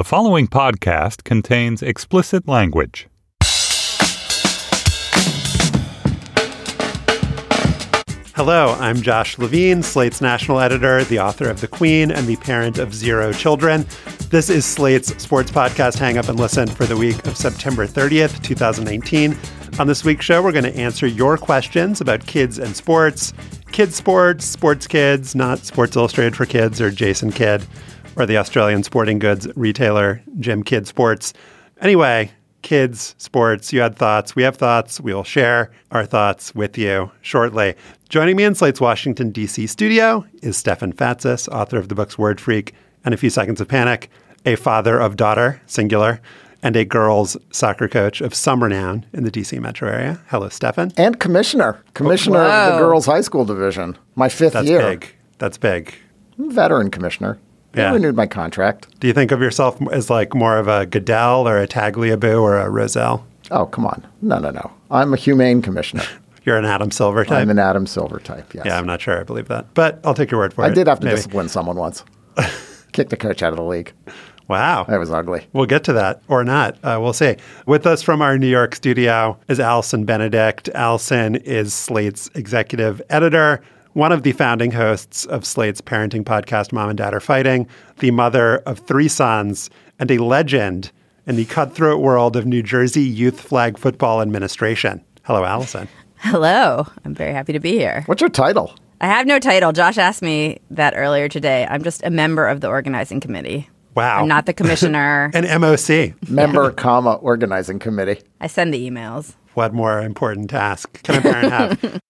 The following podcast contains explicit language. Hello, I'm Josh Levin, Slate's national editor, the author of The Queen, and the parent of zero children. This is Slate's sports podcast, Hang Up and Listen, for the week of September 30th, 2019. On this week's show, we're going to answer your questions about kids and sports, kids sports, sports kids, not Sports Illustrated for Kids or Jason Kidd or the Australian sporting goods retailer Jim Kidd Sports. Anyway, kids, sports, you had thoughts. We have thoughts. We will share our thoughts with you shortly. Joining me in Slate's Washington, D.C. studio is Stefan Fatsis, author of the books Word Freak and A Few Seconds of Panic, a father of daughter, singular, and a girls soccer coach of some renown in the DC metro area. Hello, Stefan. And commissioner, commissioner of the girls high school division. My fifth That's year. That's big. That's big. Veteran commissioner. Yeah. I renewed my contract. Do you think of yourself as like more of a Goodell or a Tagliabue or a Rozelle? Oh, come on. No, no, no. I'm a humane commissioner. You're an Adam Silver type. I'm an Adam Silver type, yes. yeah, I'm not sure I believe that, but I'll take your word for I it. I did have to maybe. discipline someone once. Kicked the coach out of the league. Wow. That was ugly. We'll get to that or not. Uh, we'll see. With us from our New York studio is Allison Benedikt. Allison is Slate's executive editor, one of the founding hosts of Slate's parenting podcast, Mom and Dad Are Fighting, the mother of three sons, and a legend in the cutthroat world of New Jersey youth flag football administration. Hello, Allison. Hello. I'm very happy to be here. What's your title? I have no title. Josh asked me that earlier today. I'm just a member of the organizing committee. Wow. I'm not the commissioner. An MOC. Member, comma, organizing committee. I send the emails. What more important task can a parent have?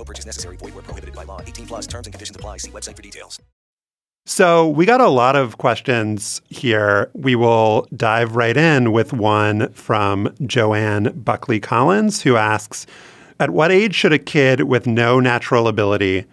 No purchase necessary. Void where prohibited by law. 18 plus terms and conditions apply. See website for details. So, we got a lot of questions here. We will dive right in with one from Joanne Buckley Collins, who asks At what age should a kid with no natural ability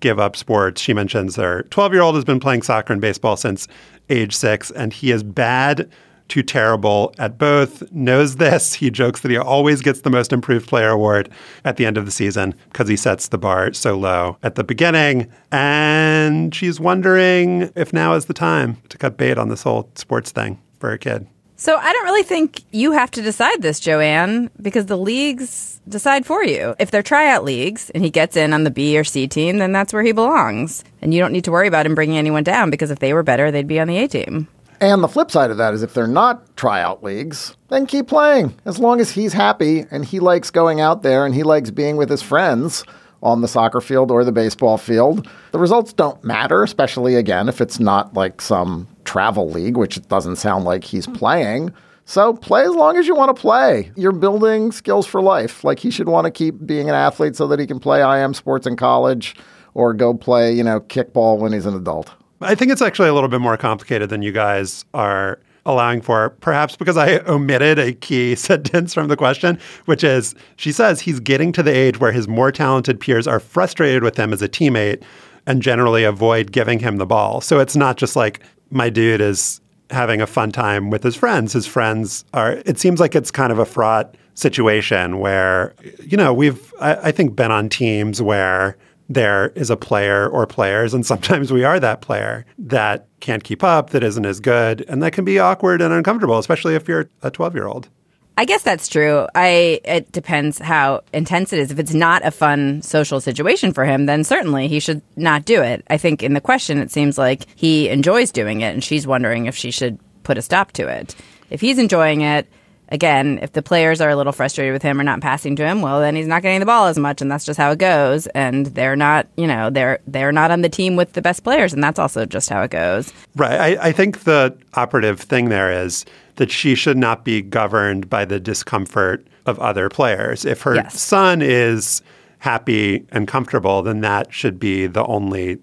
give up sports? She mentions her 12 year old has been playing soccer and baseball since age six, and he is bad to terrible at both. Knows this. He jokes that he always gets the most improved player award at the end of the season because he sets the bar so low at the beginning. And she's wondering if now is the time to cut bait on this whole sports thing for a kid. So I don't really think you have to decide this, Joanne, because the leagues decide for you. If they're tryout leagues and he gets in on the B or C team, then that's where he belongs. And you don't need to worry about him bringing anyone down because if they were better, they'd be on the A team. And the flip side of that is if they're not tryout leagues, then keep playing. As long as he's happy and he likes going out there and he likes being with his friends on the soccer field or the baseball field, the results don't matter, especially again if it's not like some travel league, which it doesn't sound like he's playing. So play as long as you want to play. You're building skills for life. Like he should want to keep being an athlete so that he can play IM sports in college or go play, you know, kickball when he's an adult. I think it's actually a little bit more complicated than you guys are allowing for, perhaps because I omitted a key sentence from the question, which is she says he's getting to the age where his more talented peers are frustrated with him as a teammate and generally avoid giving him the ball. So it's not just like my dude is having a fun time with his friends. His friends are, it seems like it's kind of a fraught situation where, you know, we've, I, I think, been on teams where there is a player or players, and sometimes we are that player that can't keep up, that isn't as good, and that can be awkward and uncomfortable, especially if you're a 12 year old. I guess that's true. I it depends how intense it is. If it's not a fun social situation for him, then certainly he should not do it. I think in the question it seems like he enjoys doing it and she's wondering if she should put a stop to it. If he's enjoying it, again, if the players are a little frustrated with him or not passing to him, well then he's not getting the ball as much and that's just how it goes and they're not, you know, they're they're not on the team with the best players and that's also just how it goes. Right. I, I think the operative thing there is that she should not be governed by the discomfort of other players. If her Yes. son is happy and comfortable, then that should be the only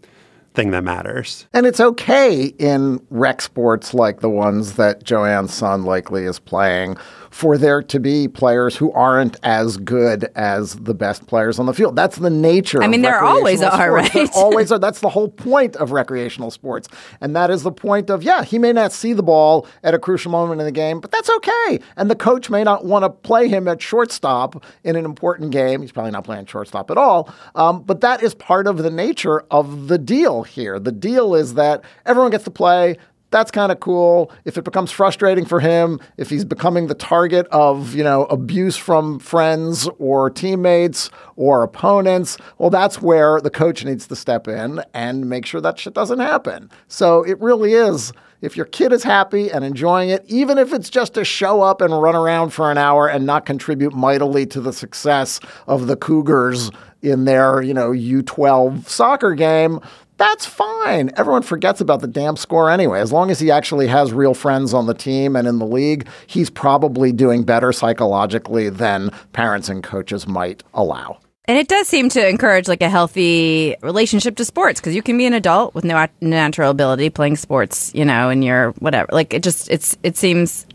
thing that matters. And it's okay in rec sports like the ones that Joanne's son likely is playing for there to be players who aren't as good as the best players on the field. That's the nature. I mean, of there always recreational are, sports. There right? always are. That's the whole point of recreational sports, and that is the point of yeah, he may not see the ball at a crucial moment in the game, but that's okay. And the coach may not want to play him at shortstop in an important game. He's probably not playing shortstop at all. Um, but that is part of the nature of the deal here. The deal is that everyone gets to play. That's kind of cool. If it becomes frustrating for him, if he's becoming the target of, you know, abuse from friends or teammates or opponents, well, that's where the coach needs to step in and make sure that shit doesn't happen. So it really is if your kid is happy and enjoying it, even if it's just to show up and run around for an hour and not contribute mightily to the success of the Cougars in their, you know, U12 soccer game, that's fine. Everyone forgets about the damn score anyway. As long as he actually has real friends on the team and in the league, he's probably doing better psychologically than parents and coaches might allow. And it does seem to encourage like a healthy relationship to sports because you can be an adult with no natural ability playing sports, you know, and you're whatever. Like it just it's it seems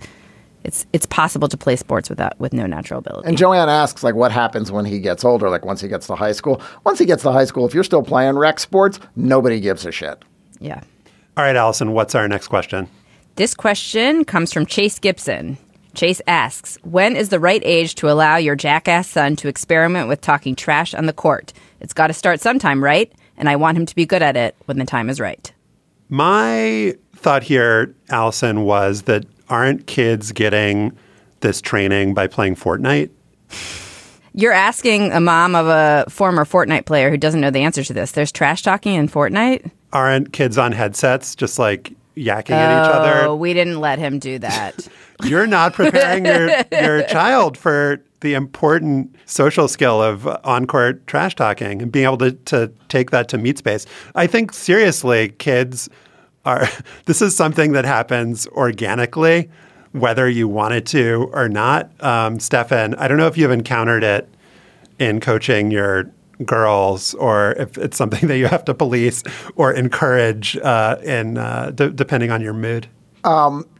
it's it's possible to play sports without with no natural ability. And Joanne asks, like, what happens when he gets older? Like, once he gets to high school? Once he gets to high school, if you're still playing rec sports, nobody gives a shit. yeah. All right, Allison, what's our next question? This question comes from Chase Gibson. Chase asks, When is the right age to allow your jackass son to experiment with talking trash on the court? It's got to start sometime, right? And I want him to be good at it when the time is right. My thought here, Allison, was that aren't kids getting this training by playing Fortnite? You're asking a mom of a former Fortnite player who doesn't know the answer to this. There's trash talking in Fortnite? Aren't kids on headsets just like yakking at each other? Oh, we didn't let him do that. You're not preparing your, your child for the important social skill of on court trash talking and being able to, to take that to meet space. I think seriously, kids are, this is something that happens organically, whether you wanted to or not. Um, Stefan, I don't know if you've encountered it in coaching your girls or if it's something that you have to police or encourage uh, in uh, d- depending on your mood.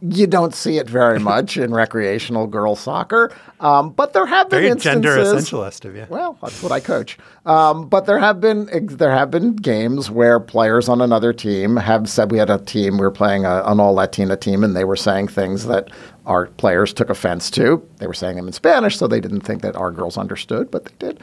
You don't see it very much in recreational girls soccer, um, but there have been Very instances. gender essentialist of you. Well, that's what I coach. Um, but there have been there have been games where players on another team have said we had a team we were playing a, an all Latina team and they were saying things that our players took offense to. They were saying them in Spanish, so they didn't think that our girls understood, but they did.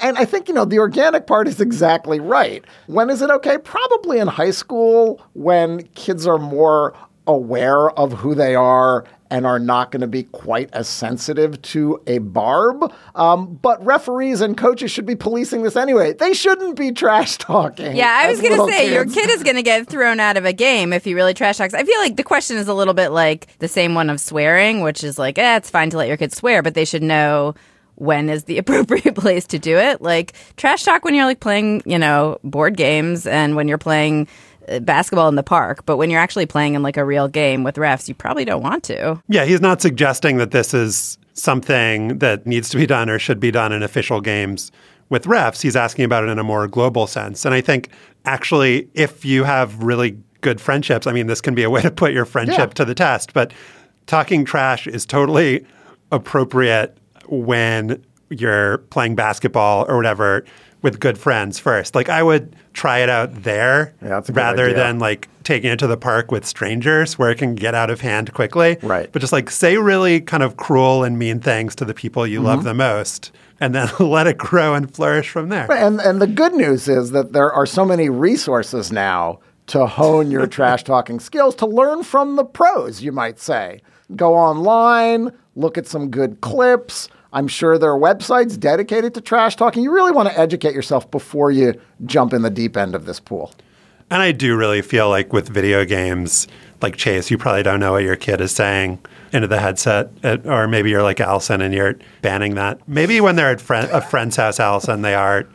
And I think, you know, the organic part is exactly right. When is it okay? Probably in high school when kids are more aware of who they are and are not going to be quite as sensitive to a barb. Um, but referees and coaches should be policing this anyway. They shouldn't be trash talking. Yeah, I was going to say your kid is going to get thrown out of a game if he really trash talks. I feel like the question is a little bit like the same one of swearing, which is like, eh, it's fine to let your kids swear, but they should know when is the appropriate place to do it. Like trash talk when you're like playing, you know, board games and when you're playing uh, basketball in the park, but when you're actually playing in like a real game with refs, you probably don't want to. Yeah, he's not suggesting that this is something that needs to be done or should be done in official games with refs. He's asking about it in a more global sense. And I think actually, if you have really good friendships, I mean, this can be a way to put your friendship Yeah. to the test, but talking trash is totally appropriate when you're playing basketball or whatever with good friends first. Like I would try it out there Yeah, that's a good rather than like taking it to the park with strangers where it can get out of hand quickly. Right. But just like say really kind of cruel and mean things to the people you Mm-hmm. love the most and then let it grow and flourish from there. And and the good news is that there are so many resources now to hone your trash talking skills to learn from the pros, you might say. Go online, look at some good clips. I'm sure there are websites dedicated to trash talking. You really want to educate yourself before you jump in the deep end of this pool. And I do really feel like with video games, like Chase, you probably don't know what your kid is saying into the headset, or maybe you're like Allison and you're banning that. Maybe when they're at friend, a friend's house, Allison, they are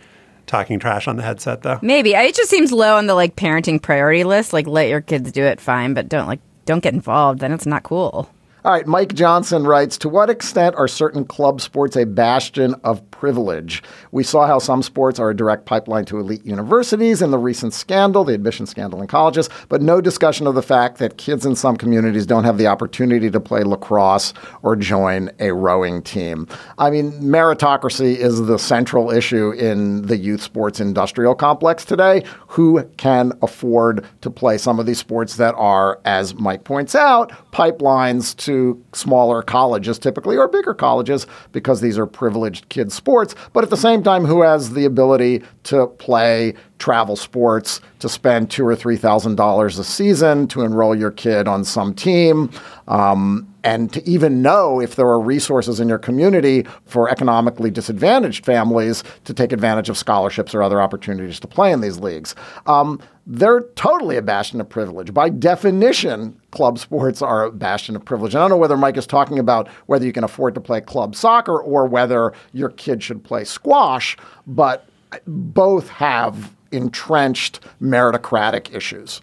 talking trash on the headset, though. Maybe it just seems low on the like parenting priority list. Like let your kids do it, fine, but don't like don't get involved. Then it's not cool. All right, Mike Johnson writes To what extent are certain club sports a bastion of privilege? We saw how some sports are a direct pipeline to elite universities in the recent scandal, the admission scandal in colleges, but no discussion of the fact that kids in some communities don't have the opportunity to play lacrosse or join a rowing team. I mean, meritocracy is the central issue in the youth sports industrial complex today. Who can afford to play some of these sports that are, as Mike points out, pipelines to smaller colleges typically or bigger colleges because these are privileged kids' sports, but at the same time, who has the ability to play travel sports, to spend two or three thousand dollars a season to enroll your kid on some team, um, and to even know if there are resources in your community for economically disadvantaged families to take advantage of scholarships or other opportunities to play in these leagues. Um, they're totally a bastion of privilege. By definition, club sports are a bastion of privilege. I don't know whether Mike is talking about whether you can afford to play club soccer or whether your kid should play squash, but both have entrenched meritocratic issues.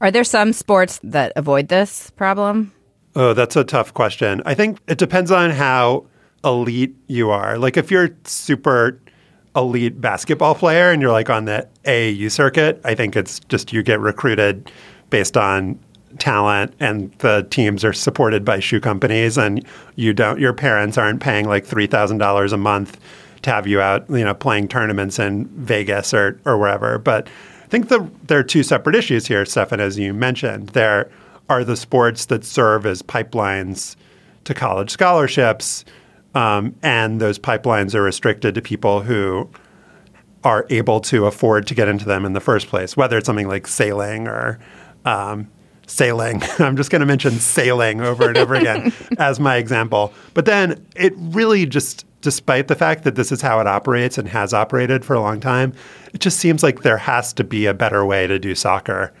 Are there some sports that avoid this problem? Oh, that's a tough question. I think it depends on how elite you are. Like if you're super elite basketball player and you're like on the AAU circuit, I think it's just you get recruited based on talent and the teams are supported by shoe companies and you don't your parents aren't paying like $3,000 a month to have you out, you know, playing tournaments in Vegas or or wherever. But I think the there are two separate issues here, Stefan, as you mentioned. There are the sports that serve as pipelines to college scholarships, um, and those pipelines are restricted to people who are able to afford to get into them in the first place, whether it's something like sailing or um, sailing. I'm just going to mention sailing over and over again as my example. But then it really just, despite the fact that this is how it operates and has operated for a long time, it just seems like there has to be a better way to do soccer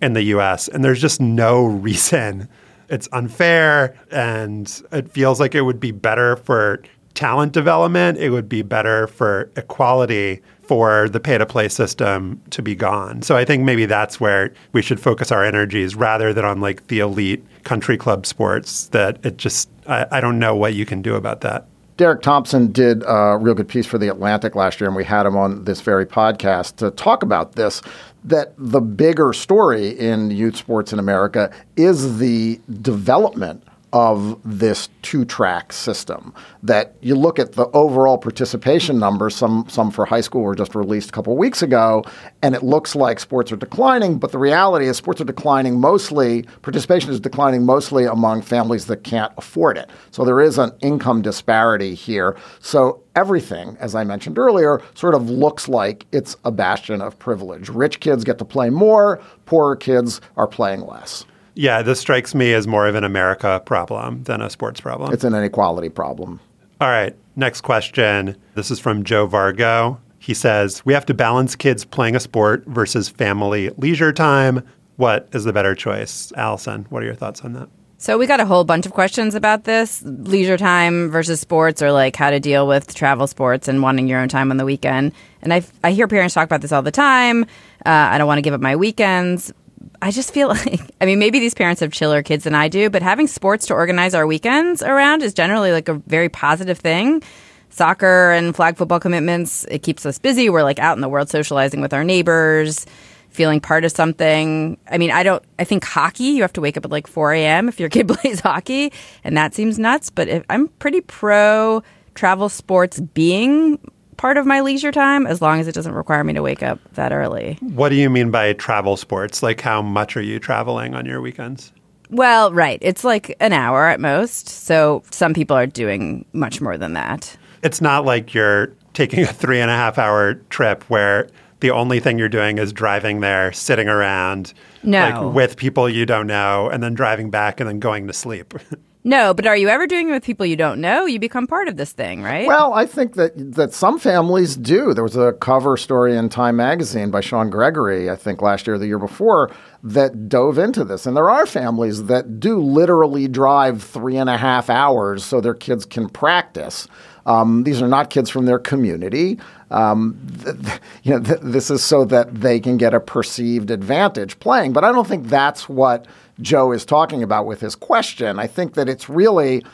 in the US. And there's just no reason. It's unfair and it feels like it would be better for talent development. It would be better for equality for the pay to play system to be gone. So I think maybe that's where we should focus our energies rather than on like the elite country club sports that it just, I, I don't know what you can do about that. Derek Thompson did a real good piece for The Atlantic last year, and we had him on this very podcast to talk about this. That the bigger story in youth sports in America is the development of this two-track system. That you look at the overall participation numbers, some some for high school were just released a couple weeks ago, and it looks like sports are declining. But the reality is, sports are declining mostly. Participation is declining mostly among families that can't afford it. So there is an income disparity here. So everything, as I mentioned earlier, sort of looks like it's a bastion of privilege. Rich kids get to play more. Poorer kids are playing less. Yeah, this strikes me as more of an America problem than a sports problem. It's an inequality problem. All right, next question. This is from Joe Vargo. He says, We have to balance kids playing a sport versus family leisure time. What is the better choice? Allison, what are your thoughts on that? So we got a whole bunch of questions about this leisure time versus sports, or like how to deal with travel sports and wanting your own time on the weekend. And I, I hear parents talk about this all the time. Uh, I don't want to give up my weekends. I just feel like, I mean, maybe these parents have chiller kids than I do, but having sports to organize our weekends around is generally like a very positive thing. Soccer and flag football commitments, it keeps us busy. We're like out in the world socializing with our neighbors, feeling part of something. I mean, I don't, I think hockey, you have to wake up at like 4 a.m. if your kid plays hockey, and that seems nuts. But if, I'm pretty pro travel sports being part of my leisure time as long as it doesn't require me to wake up that early. What do you mean by travel sports? Like, how much are you traveling on your weekends? Well, right. It's like an hour at most. So some people are doing much more than that. It's not like you're taking a three and a half hour trip where the only thing you're doing is driving there, sitting around, No. like with people you don't know, and then driving back and then going to sleep. No, but are you ever doing it with people you don't know? You become part of this thing, right? Well, I think that that some families do. There was a cover story in Time magazine by Sean Gregory, I think last year or the year before, that dove into this. And there are families that do literally drive three and a half hours so their kids can practice. Um, these are not kids from their community. Um, th- th- you know, th- this is so that they can get a perceived advantage playing. But I don't think that's what Joe is talking about with his question. I think that it's really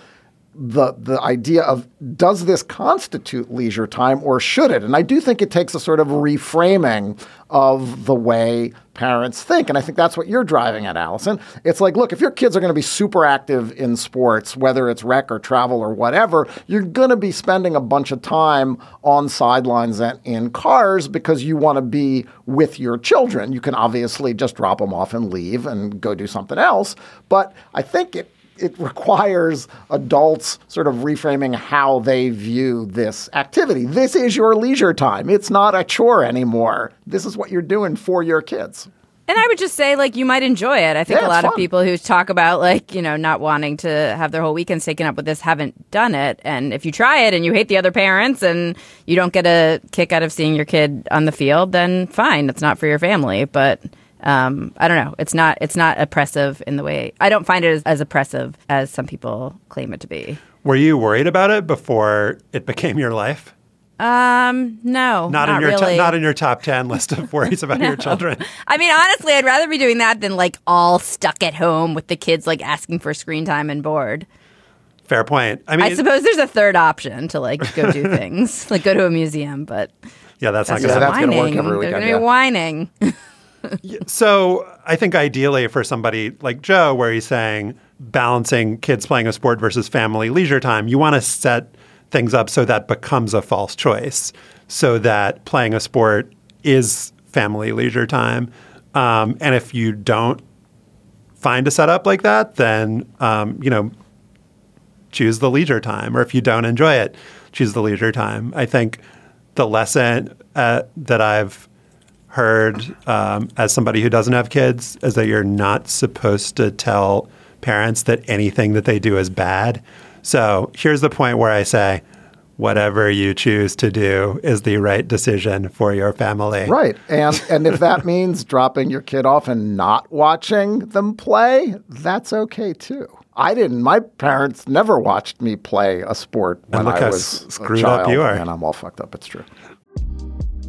the the idea of does this constitute leisure time or should it? And I do think it takes a sort of reframing of the way parents think. And I think that's what you're driving at, Allison. It's like, look, if your kids are going to be super active in sports, whether it's rec or travel or whatever, you're going to be spending a bunch of time on sidelines and in cars because you want to be with your children. You can obviously just drop them off and leave and go do something else. But I think it it requires adults sort of reframing how they view this activity. This is your leisure time. It's not a chore anymore. This is what you're doing for your kids. And I would just say, like, you might enjoy it. I think Yeah, a lot it's of people who talk about, like, you know, not wanting to have their whole weekends taken up with this haven't done it. And if you try it and you hate the other parents and you don't get a kick out of seeing your kid on the field, then fine, it's not for your family. But um, I don't know. It's not. It's not oppressive in the way I don't find it as, as oppressive as some people claim it to be. Were you worried about it before it became your life? Um, no, Not, in your really. to- not in your top ten list of worries about your children. I mean, honestly, I'd rather be doing that than like all stuck at home with the kids like asking for screen time and bored. Fair point. I mean, I suppose there's a third option to like go do things, like go to a museum, but yeah, that's not going to that's happen. gonna work whining. every They're gonna yeah. be whining. So I think ideally for somebody like Joe, where he's saying balancing kids playing a sport versus family leisure time, you want to set things up so that becomes a false choice, so that playing a sport is family leisure time. Um, and if you don't find a setup like that, then um, you know choose the leisure time, or if you don't enjoy it, choose the leisure time. I think the lesson uh, that I've heard um, as somebody who doesn't have kids is that you're not supposed to tell parents that anything that they do is bad. So here's the point where I say, whatever you choose to do is the right decision for your family. Right. And and if that means dropping your kid off and not watching them play, that's okay too. I didn't. My parents never watched me play a sport when look I how was screwed up you are. And I'm all fucked up. It's true.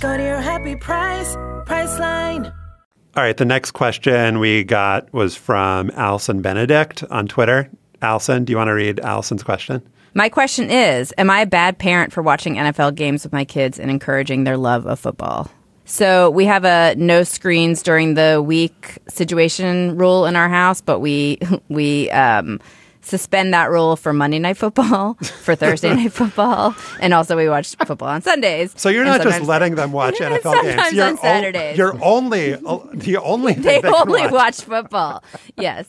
Go to your happy price, Priceline. All right. The next question we got was from Allison Benedikt on Twitter. Allison, do you want to read Allison's question? My question is Am I a bad parent for watching NFL games with my kids and encouraging their love of football? So we have a no screens during the week situation rule in our house, but we we um, suspend that rule for Monday night football, for Thursday night football, and also we watch football on Sundays. So you're not just letting them watch NFL games. You're on Saturdays. you're only the only thing they they only watch. watch football. yes.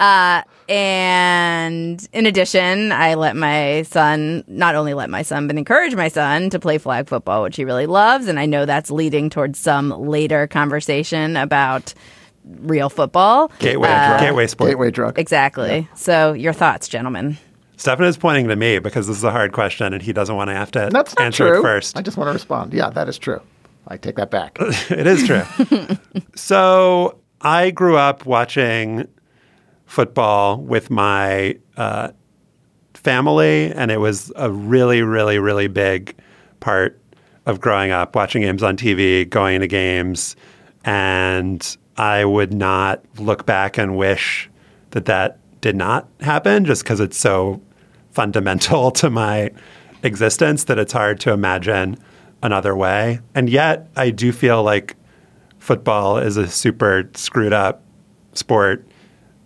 Uh, and in addition, I let my son, not only let my son, but encourage my son to play flag football, which he really loves. And I know that's leading towards some later conversation about real football. Gateway Uh, gateway sport. Gateway drug. Exactly. So, your thoughts, gentlemen? Stefan is pointing to me because this is a hard question and he doesn't want to have to That's not answer true. it first. I just want to respond. Yeah, that is true. I take that back. it is true. so I grew up watching football with my uh, family, and it was a really, really, really big part of growing up, watching games on TV, going to games, and I would not look back and wish that that did not happen just because it's so fundamental to my existence that it's hard to imagine another way. And yet, I do feel like football is a super screwed up sport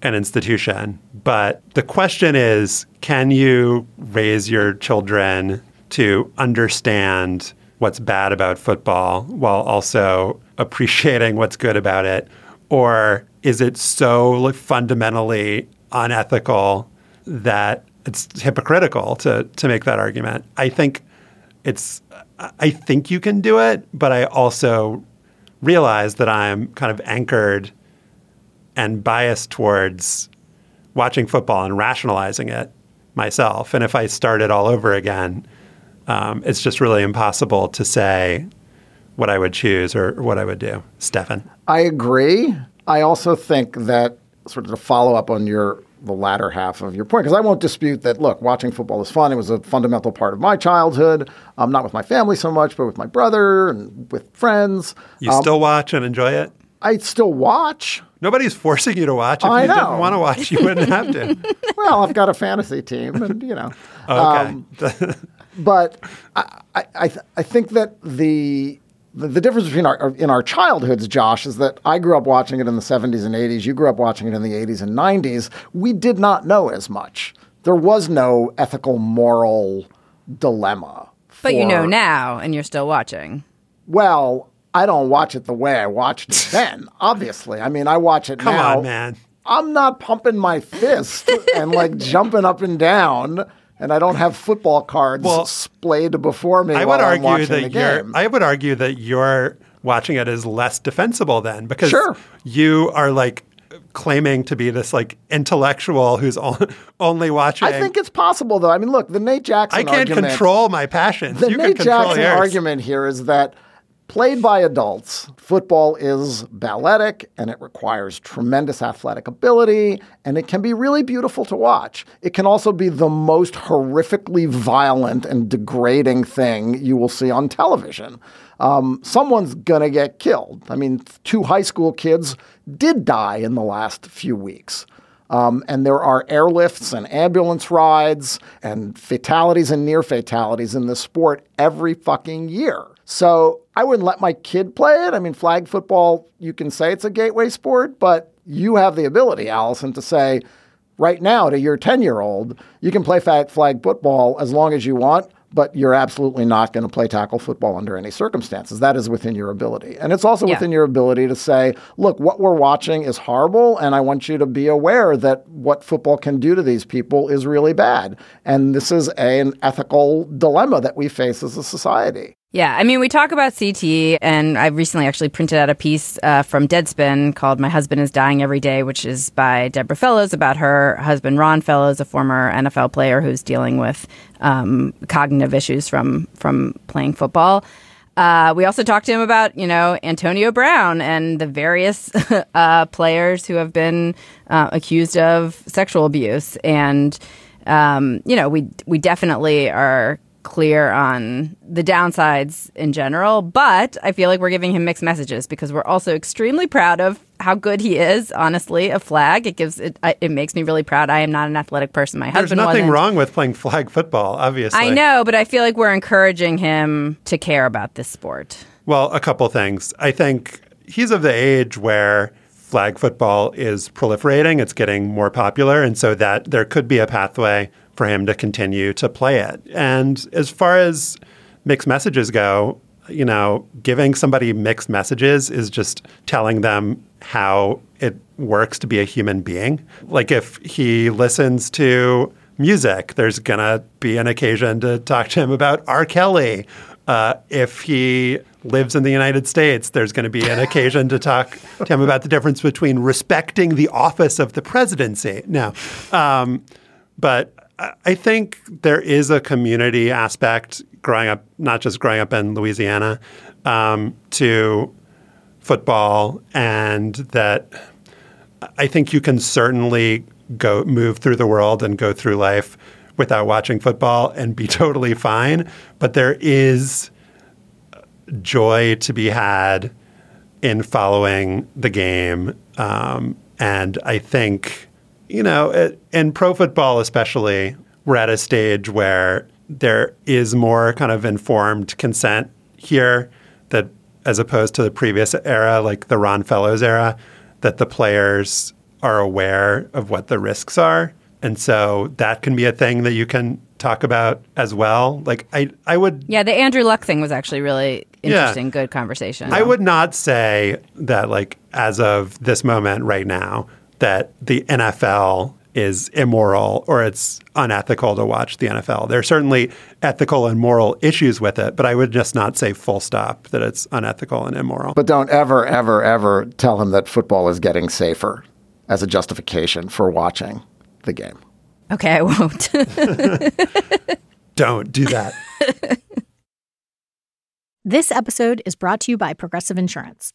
and institution. But the question is can you raise your children to understand what's bad about football while also appreciating what's good about it? Or is it so like, fundamentally unethical that it's hypocritical to, to make that argument? I think it's I think you can do it, but I also realize that I'm kind of anchored and biased towards watching football and rationalizing it myself. And if I started all over again, um, it's just really impossible to say what I would choose or, what I would do. Stefan. I agree. I also think that sort of to follow up on your the latter half of your point because I won't dispute that. Look, watching football is fun. It was a fundamental part of my childhood. Um, not with my family so much, but with my brother and with friends. You Um, still watch and enjoy it? I still watch. Nobody's forcing you to watch. If I you know. didn't want to watch, you wouldn't have to. Well, I've got a fantasy team, and you know. Okay. Um, but I, I, I, th- I think that the, the the difference between our in our childhoods, Josh, is that I grew up watching it in the 70s and 80s. You grew up watching it in the 80s and 90s. We did not know as much. There was no ethical, moral dilemma. But you know now, and you're still watching. Well, I don't watch it the way I watched it then. Obviously, I mean, I watch it Come now. on, man. I'm not pumping my fist and like jumping up and down, and I don't have football cards Well, splayed before me I would argue that you're. I would argue that you're watching it as less defensible then, because Sure. you are like claiming to be this like intellectual who's only watching. I think it's possible, though. I mean, look, the Nate Jackson I can't argument, control my passions. The you Nate Jackson yours. argument here is that played by adults, football is balletic and it requires tremendous athletic ability and it can be really beautiful to watch. It can also be the most horrifically violent and degrading thing you will see on television. Um, someone's going to get killed. I mean, two high school kids did die in the last few weeks. Um, and there are airlifts and ambulance rides and fatalities and near fatalities in this sport every fucking year. So I wouldn't let my kid play it. I mean, flag football, you can say it's a gateway sport, but you have the ability, Allison, to say right now to your 10 year old, you can play flag, football as long as you want, but you're absolutely not going to play tackle football under any circumstances. That is within your ability. And it's also Yeah. within your ability to say, look, what we're watching is horrible, and I want you to be aware that what football can do to these people is really bad. And this is a, an ethical dilemma that we face as a society. Yeah, I mean, we talk about CT, and I recently actually printed out a piece uh, from Deadspin called My Husband is Dying Every Day, which is by Deborah Fellows about her husband, Ron Fellows, a former NFL player who's dealing with um, cognitive issues from, from playing football. Uh, we also talked to him about, you know, Antonio Brown and the various uh, players who have been uh, accused of sexual abuse. And, um, you know, we, we definitely are clear on the downsides in general, but I feel like we're giving him mixed messages because we're also extremely proud of how good he is. Honestly, a flag it gives it it makes me really proud. I am not an athletic person. My There's husband There's nothing wasn't. wrong with playing flag football, obviously. I know, but I feel like we're encouraging him to care about this sport. Well, a couple things. I think he's of the age where flag football is proliferating, it's getting more popular, and so that there could be a pathway for him to continue to play it. And as far as mixed messages go, you know, giving somebody mixed messages is just telling them how it works to be a human being. Like if he listens to music, there's going to be an occasion to talk to him about R. Kelly. Uh, if he lives in the United States, there's going to be an occasion to talk to him about the difference between respecting the office of the presidency. Now, Um, but I- think there is a community aspect growing up, not just growing up in Louisiana, um, to football, and that I think you can certainly go move through the world and go through life without watching football and be totally fine. But there is joy to be had in following the game. Um, and I think, you know, it, in pro football especially, we're at a stage where there is more kind of informed consent here that as opposed to the previous era, like the Ron Fellows era, that the players are aware of what the risks are. And so that can be a thing that you can talk about as well. Like I I would Yeah, the Andrew Luck thing was actually really Yeah. interesting. Good conversation. I would not say that, like, as of this moment right now, that the NFL is immoral or it's unethical to watch the NFL. There are certainly ethical and moral issues with it, but I would just not say full stop that it's unethical and immoral. But don't ever, ever, ever tell him that football is getting safer as a justification for watching the game. Okay, I won't. Don't do that. This episode is brought to you by Progressive Insurance.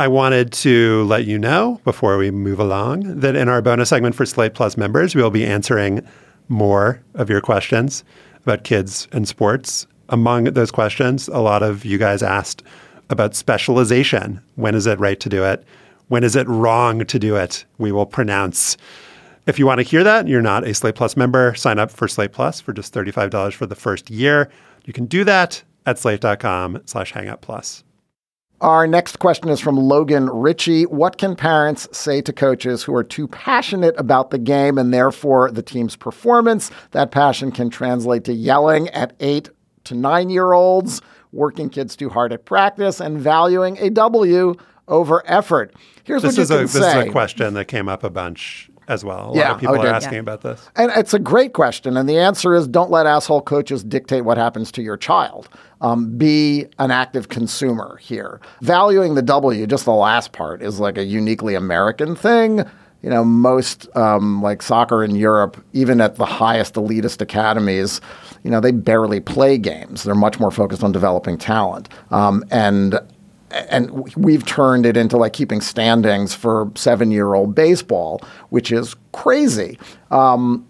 I wanted to let you know before we move along that in our bonus segment for Slate Plus members, we will be answering more of your questions about kids and sports. Among those questions, a lot of you guys asked about specialization. When is it right to do it? When is it wrong to do it? We will pronounce. If you want to hear that, you're not a Slate Plus member, sign up for Slate Plus for just $35 for the first year. You can do that at slate.com slash hangup plus. Our next question is from Logan Ritchie. What can parents say to coaches who are too passionate about the game and therefore the team's performance? That passion can translate to yelling at eight to nine year olds, working kids too hard at practice, and valuing a W over effort. Here's This what you is, can a, this is a question that came up a bunch as well. A Yeah, lot of people oh, are asking Yeah. about this. And it's a great question. And the answer is don't let asshole coaches dictate what happens to your child. Um, be an active consumer here. Valuing the W, just the last part, is like a uniquely American thing. You know, most um, like soccer in Europe, even at the highest elitist academies, you know, they barely play games. They're much more focused on developing talent. Um, and and we've turned it into like keeping standings for seven year old baseball, which is crazy. Um,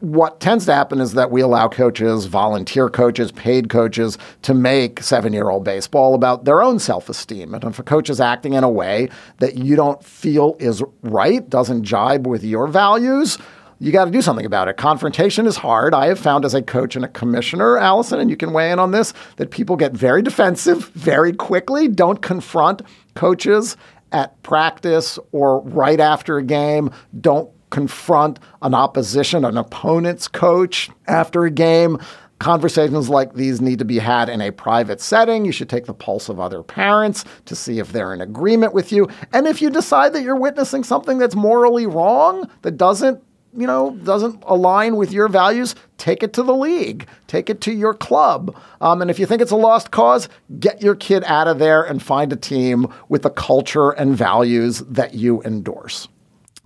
what tends to happen is that we allow coaches, volunteer coaches, paid coaches to make seven year old baseball about their own self esteem. And if a coach is acting in a way that you don't feel is right, doesn't jibe with your values, you got to do something about it. Confrontation is hard. I have found as a coach and a commissioner, Allison, and you can weigh in on this, that people get very defensive very quickly, don't confront coaches at practice or right after a game, don't confront an opposition, an opponent's coach after a game. Conversations like these need to be had in a private setting. You should take the pulse of other parents to see if they're in agreement with you. And if you decide that you're witnessing something that's morally wrong, that doesn't you know, doesn't align with your values, take it to the league, take it to your club. Um, and if you think it's a lost cause, get your kid out of there and find a team with the culture and values that you endorse.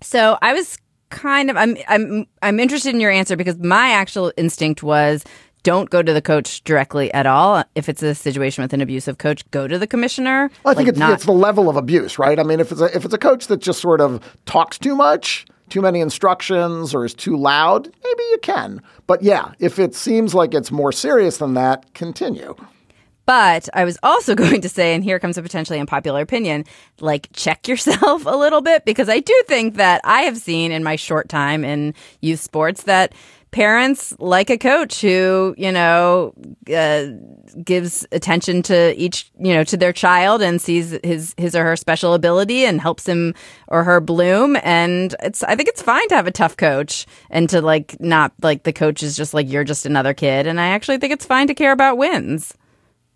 So I was kind of I'm I'm I'm interested in your answer because my actual instinct was don't go to the coach directly at all. If it's a situation with an abusive coach, go to the commissioner. Well, I think Like, it's, not it's the level of abuse, right? I mean, if it's a, if it's a coach that just sort of talks too much, too many instructions, or is too loud, maybe you can. But yeah, if it seems like it's more serious than that, continue. But I was also going to say, and here comes a potentially unpopular opinion, like check yourself a little bit because I do think that I have seen in my short time in youth sports that parents like a coach who, you know, uh, gives attention to each, you know, to their child and sees his his or her special ability and helps him or her bloom. And it's I think it's fine to have a tough coach and to like not like the coach is just like you're just another kid. And I actually think it's fine to care about wins.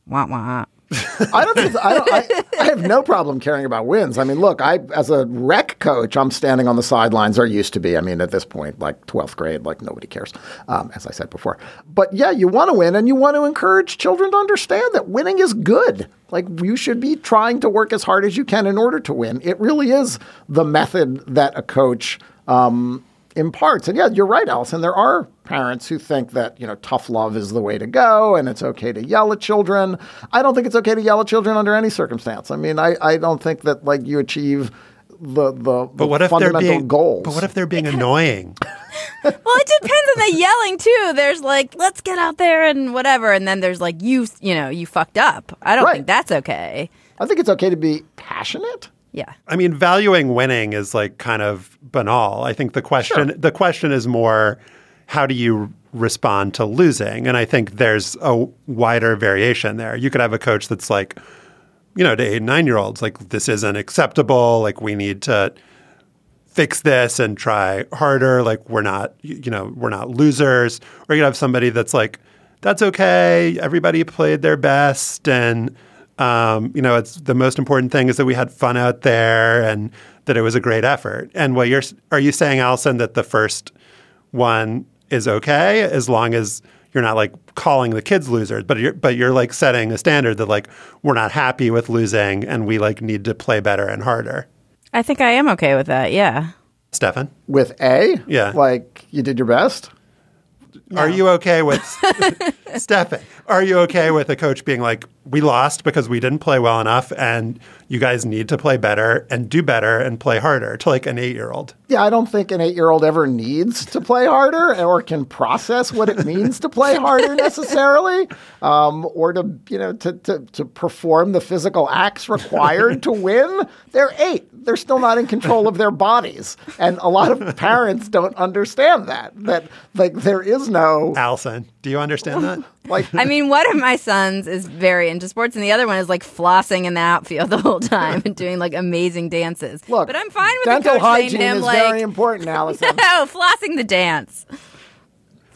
Wah wah. I don't. Think, I, don't I, I have no problem caring about wins. I mean, look, I as a rec coach, I'm standing on the sidelines, or used to be. I mean, at this point, like 12th grade, like nobody cares, um, as I said before. But yeah, you want to win, and you want to encourage children to understand that winning is good. Like you should be trying to work as hard as you can in order to win. It really is the method that a coach. Um, imparts. And yeah, you're right, Allison. There are parents who think that, you know, tough love is the way to go and it's okay to yell at children. I don't think it's okay to yell at children under any circumstance. I mean, I, I don't think that like you achieve the the, But what the if they're fundamental being goals. But what if they're being annoying? Well, it depends on the yelling too. There's like, let's get out there and whatever, and then there's like, you, you know, you fucked up. I don't Right. think that's okay. I think it's okay to be passionate. Yeah. I mean, valuing winning is like kind of banal. I think the question the question is more how do you respond to losing? And I think there's a wider variation there. You could have a coach that's like, you know, to eight and nine year olds, like this isn't acceptable. Like we need to fix this and try harder. Like we're not, you you know, we're not losers. Or you could have somebody that's like, that's okay. Everybody played their best, and um, you know, it's the most important thing is that we had fun out there and that it was a great effort. And what you're are you saying, Allison, that the first one is okay as long as you're not like calling the kids losers, but you're but you're like setting a standard that like we're not happy with losing and we like need to play better and harder. I think I am okay with that. Yeah. Stefan, With A, Yeah. like you did your best. Are you okay with Stefan? Are you okay with a coach being like, we lost because we didn't play well enough, and you guys need to play better and do better and play harder to like an eight year old? Yeah, I don't think an eight year old ever needs to play harder or can process what it means to play harder necessarily, um, or to, you know, to, to, to perform the physical acts required to win. They're eight. They're still not in control of their bodies. And a lot of parents don't understand that, that like there is no, Allison, do you understand that? like, I mean, one of my sons is very into sports, and the other one is like flossing in the outfield the whole time and doing like amazing dances. look, but I'm fine with dental the coach saying hygiene to him is like, very important, Allison. no, flossing the dance,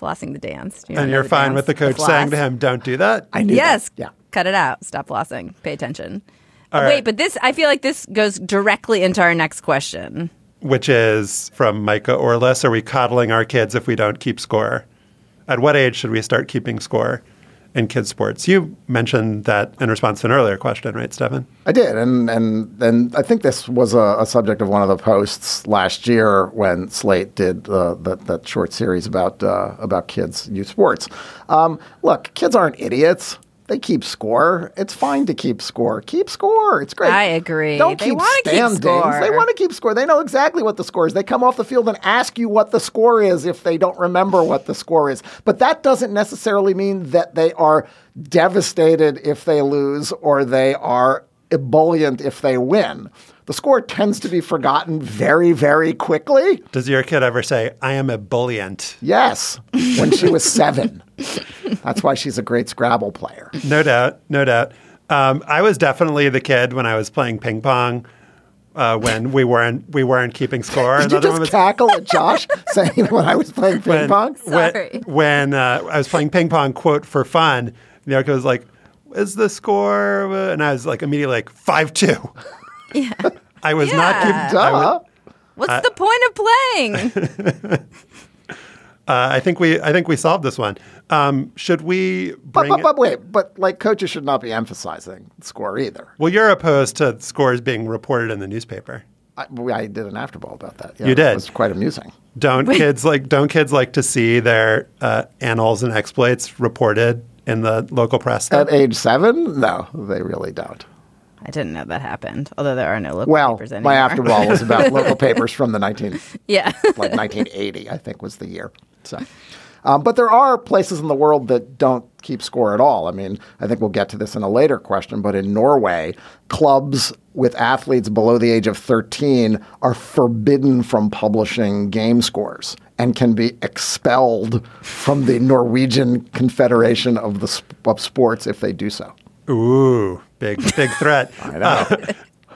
flossing the dance. You not and you're fine dance? with the coach floss? saying to him, don't do that? I knew yes, that. Yeah. cut it out. Stop flossing. Pay attention. All Wait, right. but this, I feel like this goes directly into our next question. Which is from Micah Orlis Are we coddling our kids if we don't keep score? At what age should we start keeping score in kids' sports? You mentioned that in response to an earlier question, right, Stefan? I did, and and and I think this was a, a subject of one of the posts last year when Slate did uh, that that short series about uh, about kids youth sports. Um, look, kids aren't idiots. They keep score. It's fine to keep score. Keep score. It's great. I agree. Don't They keep wanna keep standings. score. They want to keep score. They know exactly what the score is. They come off the field and ask you what the score is if they don't remember what the score is. But that doesn't necessarily mean that they are devastated if they lose or they are ebullient if they win. The score tends to be forgotten very, very quickly. Does your kid ever say, I am ebullient? Yes, when she was seven. That's why she's a great Scrabble player. No doubt, no doubt. Um, I was definitely the kid when I was playing ping pong. Uh, when we weren't we weren't keeping score. Did you Another one just was cackle at Josh saying when I was playing ping when, pong? Sorry. when, when uh, I was playing ping pong, quote for fun. The other kid was like, "Is the score?" And I was like immediately like five two. Yeah. I was Yeah. not keeping. I, was- Duh. What's the point of playing? uh, I think we I think we solved this one. Um, should we But, bring? but, but wait, but like coaches should not be emphasizing score either. well, you're opposed to scores being reported in the newspaper. I, I did an afterball about that. Yeah, You did? It was quite amusing. Don't kids like don't kids like to see their uh, annals and exploits reported in the local press? though? At age seven, no, they really don't. I didn't know that happened. Although there are no local Well, papers anymore. my afterball was about local papers from the 19, yeah. like 1980, I think was the year. So, um, but there are places in the world that don't keep score at all. I mean, I think we'll get to this in a later question, but in Norway, clubs with athletes below the age of 13 are forbidden from publishing game scores and can be expelled from the Norwegian Confederation of the Sp- of Sports if they do so. Ooh, big big threat. I know.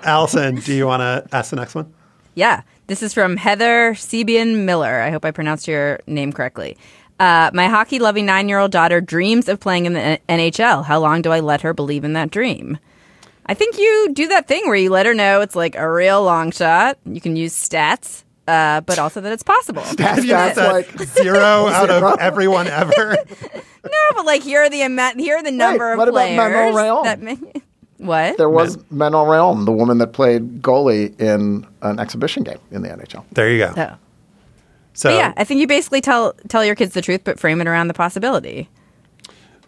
Allison, do you want to ask the next one? Yeah. This is from Heather Sebian Miller. I hope I pronounced your name correctly. Uh, my hockey loving nine year old daughter dreams of playing in the NHL. How long do I let her believe in that dream? I think you do that thing where you let her know it's like a real long shot. You can use stats, uh, but also that it's possible. Have you That's said like- zero out Zero. of everyone ever? No, but like here are the amount, here are the number of what about players. Manon Rhéaume? that may- what? There was Manon Rhéaume, the woman that played goalie in an exhibition game in the NHL. there you go. Oh. So But yeah, I think you basically tell tell your kids the truth, but frame it around the possibility.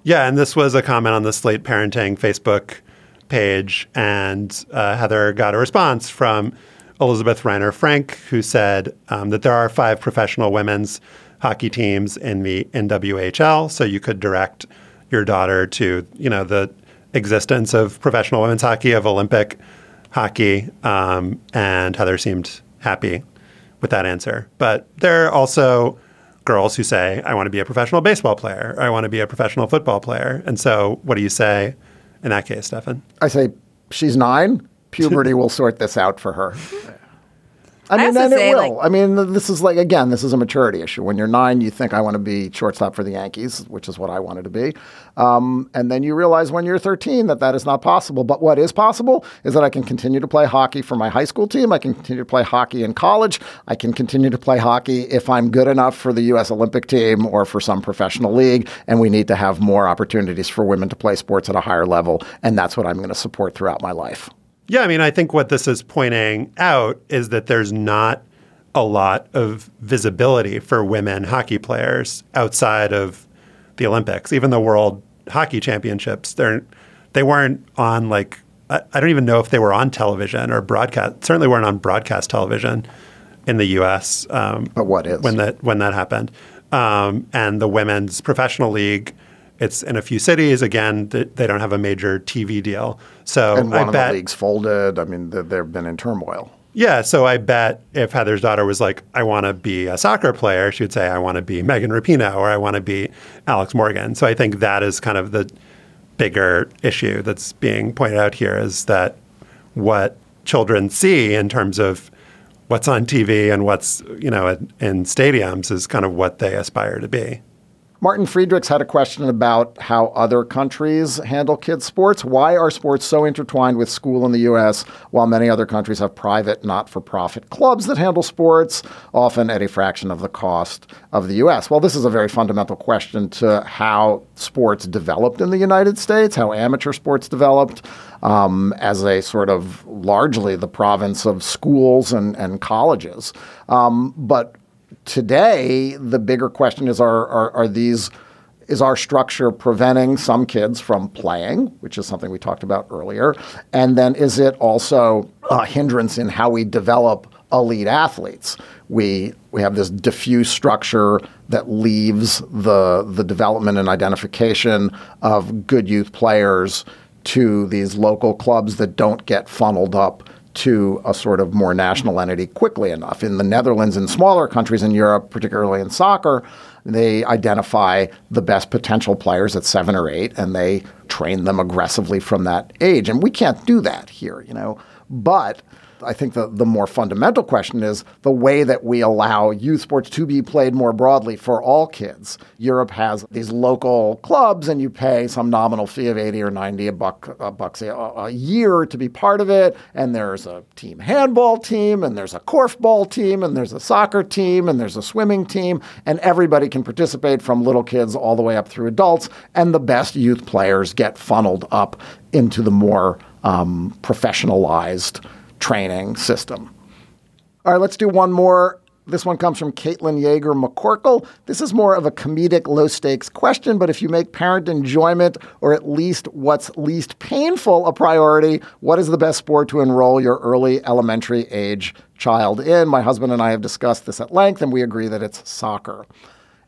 Yeah, and this was a comment on the Slate Parenting Facebook page, and uh, Heather got a response from Elizabeth Reiner Frank, who said um, that there are five professional women's hockey teams in the NWHL, so you could direct your daughter to, you know, the existence of professional women's hockey, of Olympic hockey, um, and Heather seemed happy with that answer. But there are also girls who say, I want to be a professional baseball player, or I want to be a professional football player. And so, what do you say in that case, Stefan? I say she's nine. Puberty will sort this out for her. I I mean, also and it will. like- I mean, this is like again, this is a maturity issue. When you're nine, you think I want to be shortstop for the Yankees, which is what I wanted to be, um, and then you realize when you're 13 that that is not possible. But what is possible is that I can continue to play hockey for my high school team. I can continue to play hockey in college. I can continue to play hockey if I'm good enough for the U.S. Olympic team or for some professional league. And we need to have more opportunities for women to play sports at a higher level, and that's what I'm going to support throughout my life. Yeah, I mean, I think what this is pointing out is that there's not a lot of visibility for women hockey players outside of the Olympics. Even the World Hockey Championships, they're they weren't on like I, I don't even know if they were on television or broadcast. Certainly weren't on broadcast television in the U.S. Um, But what is? when that when that happened? Um, and the women's professional league, it's in a few cities. Again, th- they don't have a major TV deal, so and one I of bet the leagues folded. I mean, th- they've been in turmoil. yeah, so I bet if Heather's daughter was like, I want to be a soccer player, she would say, I want to be Megan Rapinoe or I want to be Alex Morgan. So I think that is kind of the bigger issue that's being pointed out here is that what children see in terms of what's on TV and what's, you know, in stadiums is kind of what they aspire to be. Martin Friedrichs had a question about how other countries handle kids' sports. Why are sports so intertwined with school in the U.S., while many other countries have private, not for profit clubs that handle sports, often at a fraction of the cost of the U.S.? Well, this is a very fundamental question to how sports developed in the United States, how amateur sports developed um, as a sort of largely the province of schools and, and colleges. Um, but today, the bigger question is: Are are, are these is our structure preventing some kids from playing, which is something we talked about earlier, and then is it also a hindrance in how we develop elite athletes? We we have this diffuse structure that leaves the the development and identification of good youth players to these local clubs that don't get funneled up to a sort of more national entity quickly enough. In the Netherlands and smaller countries in Europe, particularly in soccer, they identify the best potential players at seven or eight and they train them aggressively from that age. And we can't do that here, you know. But I think the, the more fundamental question is the way that we allow youth sports to be played more broadly for all kids. Europe has these local clubs, and you pay some nominal fee of 80 or 90 a buck, a bucks a, a year to be part of it. And there's a team handball team, and there's a korfball team, and there's a soccer team, and there's a swimming team, and everybody can participate from little kids all the way up through adults. And the best youth players get funneled up into the more um, professionalized training system. All right, let's do one more. This one comes from Caitlin Yeager McCorkle. This is more of a comedic, low stakes question, but if you make parent enjoyment or at least what's least painful a priority, what is the best sport to enroll your early elementary age child in? My husband and I have discussed this at length, and we agree that it's soccer.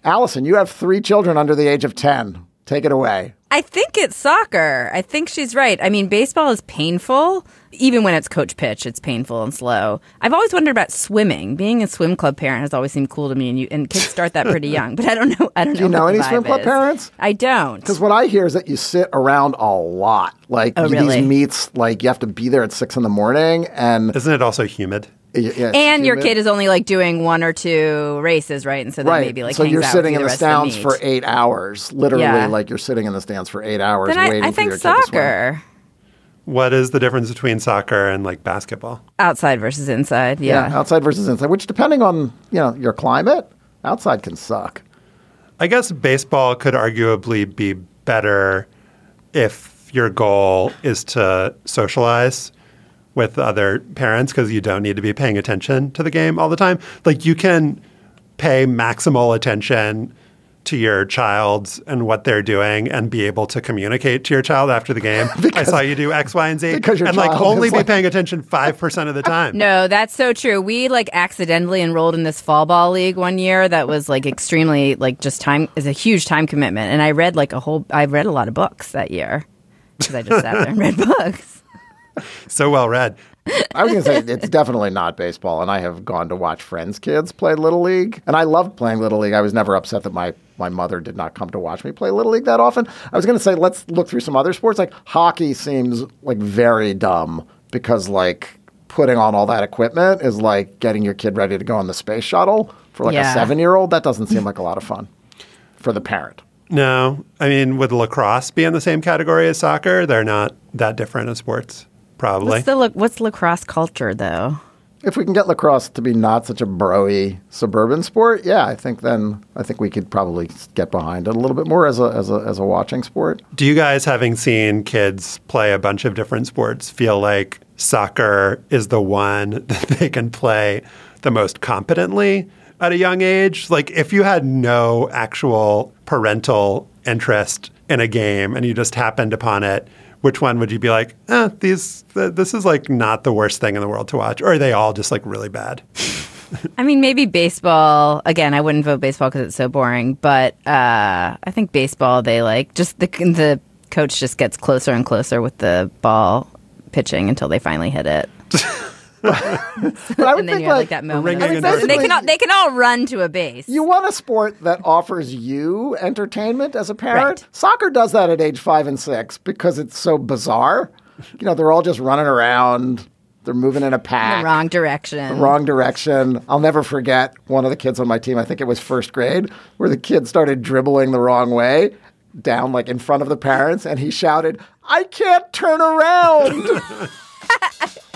Allison, you have three children under the age of 10. Take it away. I think it's soccer. I think she's right. I mean, baseball is painful. Even when it's coach pitch, it's painful and slow. I've always wondered about swimming. Being a swim club parent has always seemed cool to me, and you and kids start that pretty young. But I don't know. I don't Do you know. know any swim club is. parents? I don't. Because what I hear is that you sit around a lot. Like Oh, really? these meets, like you have to be there at six in the morning, and Isn't it also humid? Y- yeah, it's and your kid is only like doing one or two races, right? And so then right. maybe like so hangs you're out sitting with in you the stands meet. for eight hours, literally, Yeah. like you're sitting in the stands for eight hours Then waiting I, I for think your kid to swim. Soccer What is the difference between soccer and like basketball? outside versus inside. Yeah. Yeah. outside versus inside, which depending on you know your climate, outside can suck. I guess baseball could arguably be better if your goal is to socialize with other parents because you don't need to be paying attention to the game all the time. Like you can pay maximal attention to your child and what they're doing and be able to communicate to your child after the game. I saw you do X, Y, and Z. because your and like child only be like- paying attention 5% of the time. No, that's so true. We like accidentally enrolled in this fall ball league one year that was like extremely like just time is a huge time commitment. And I read like a whole I read a lot of books that year because I just sat there and read books. So well read. I was going to say it's definitely not baseball, and I have gone to watch friends' kids play little league, and I loved playing little league. I was never upset that my my mother did not come to watch me play little league that often. I was going to say let's look through some other sports. Like hockey seems like very dumb because like putting on all that equipment is like getting your kid ready to go on the space shuttle for like Yeah. a seven year old. That doesn't seem like a lot of fun for the parent. No, I mean, would lacrosse be in the same category as soccer? They're not that different as sports, probably. What's the la- what's lacrosse culture though? If we can get lacrosse to be not such a broy suburban sport, yeah, I think then I think we could probably get behind it a little bit more as a as a as a watching sport. Do you guys, having seen kids play a bunch of different sports, feel like soccer is the one that they can play the most competently at a young age? Like, if you had no actual parental interest in a game and you just happened upon it, which one would you be like, eh, these, th- this is like not the worst thing in the world to watch? Or are they all just like really bad? I mean, maybe baseball. Again, I wouldn't vote baseball because it's so boring. But uh, I think baseball, they like just the the coach just gets closer and closer with the ball pitching until they finally hit it. But I would and then think you have like like that moment. ringing of- I mean, and they can all, they can all run to a base. you want a sport that offers you entertainment as a parent. Right. Soccer does that at age five and six because it's so bizarre. You know, they're all just running around. They're moving in a in pack. the wrong direction. The wrong direction. I'll never forget one of the kids on my team, I think it was first grade, where the kid started dribbling the wrong way down like in front of the parents and he shouted, I can't turn around.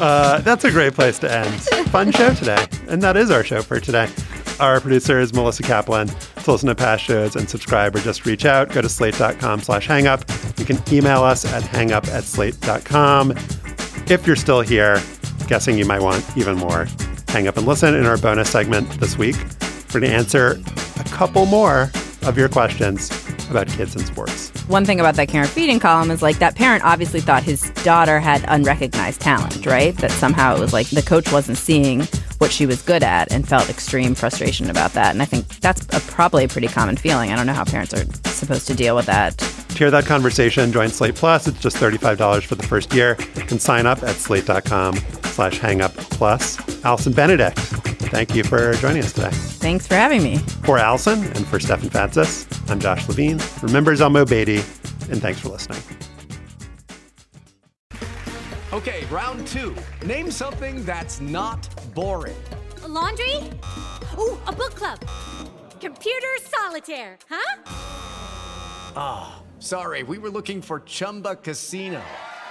Uh, that's a great place to end. Fun show today. And that is our show for today. Our producer is Melissa Kaplan. To listen to past shows and subscribe or just reach out, go to slate.com slash hangup. You can email us at hangup at slate.com. If you're still here, guessing you might want even more, hang up and listen in our bonus segment this week. We're going to answer a couple more of your questions about kids and sports. One thing about that Karen feeding column is like that parent obviously thought his daughter had unrecognized talent, right? That somehow it was like the coach wasn't seeing what she was good at and felt extreme frustration about that. And I think that's a, probably a pretty common feeling. I don't know how parents are supposed to deal with that. To hear that conversation, join Slate Plus. It's just $35 for the first year. You can sign up at slate.com slash hangup plus. Allison Benedikt, thank you for joining us today. Thanks for having me. For Allison and for Stefan Fatsis, I'm Josh Levin. Remember Zelmo Beatty, and thanks for listening. Okay, round two. Name something that's not boring. A laundry? Ooh, a book club. Computer solitaire, huh? Ah, sorry, we were looking for Chumba Casino.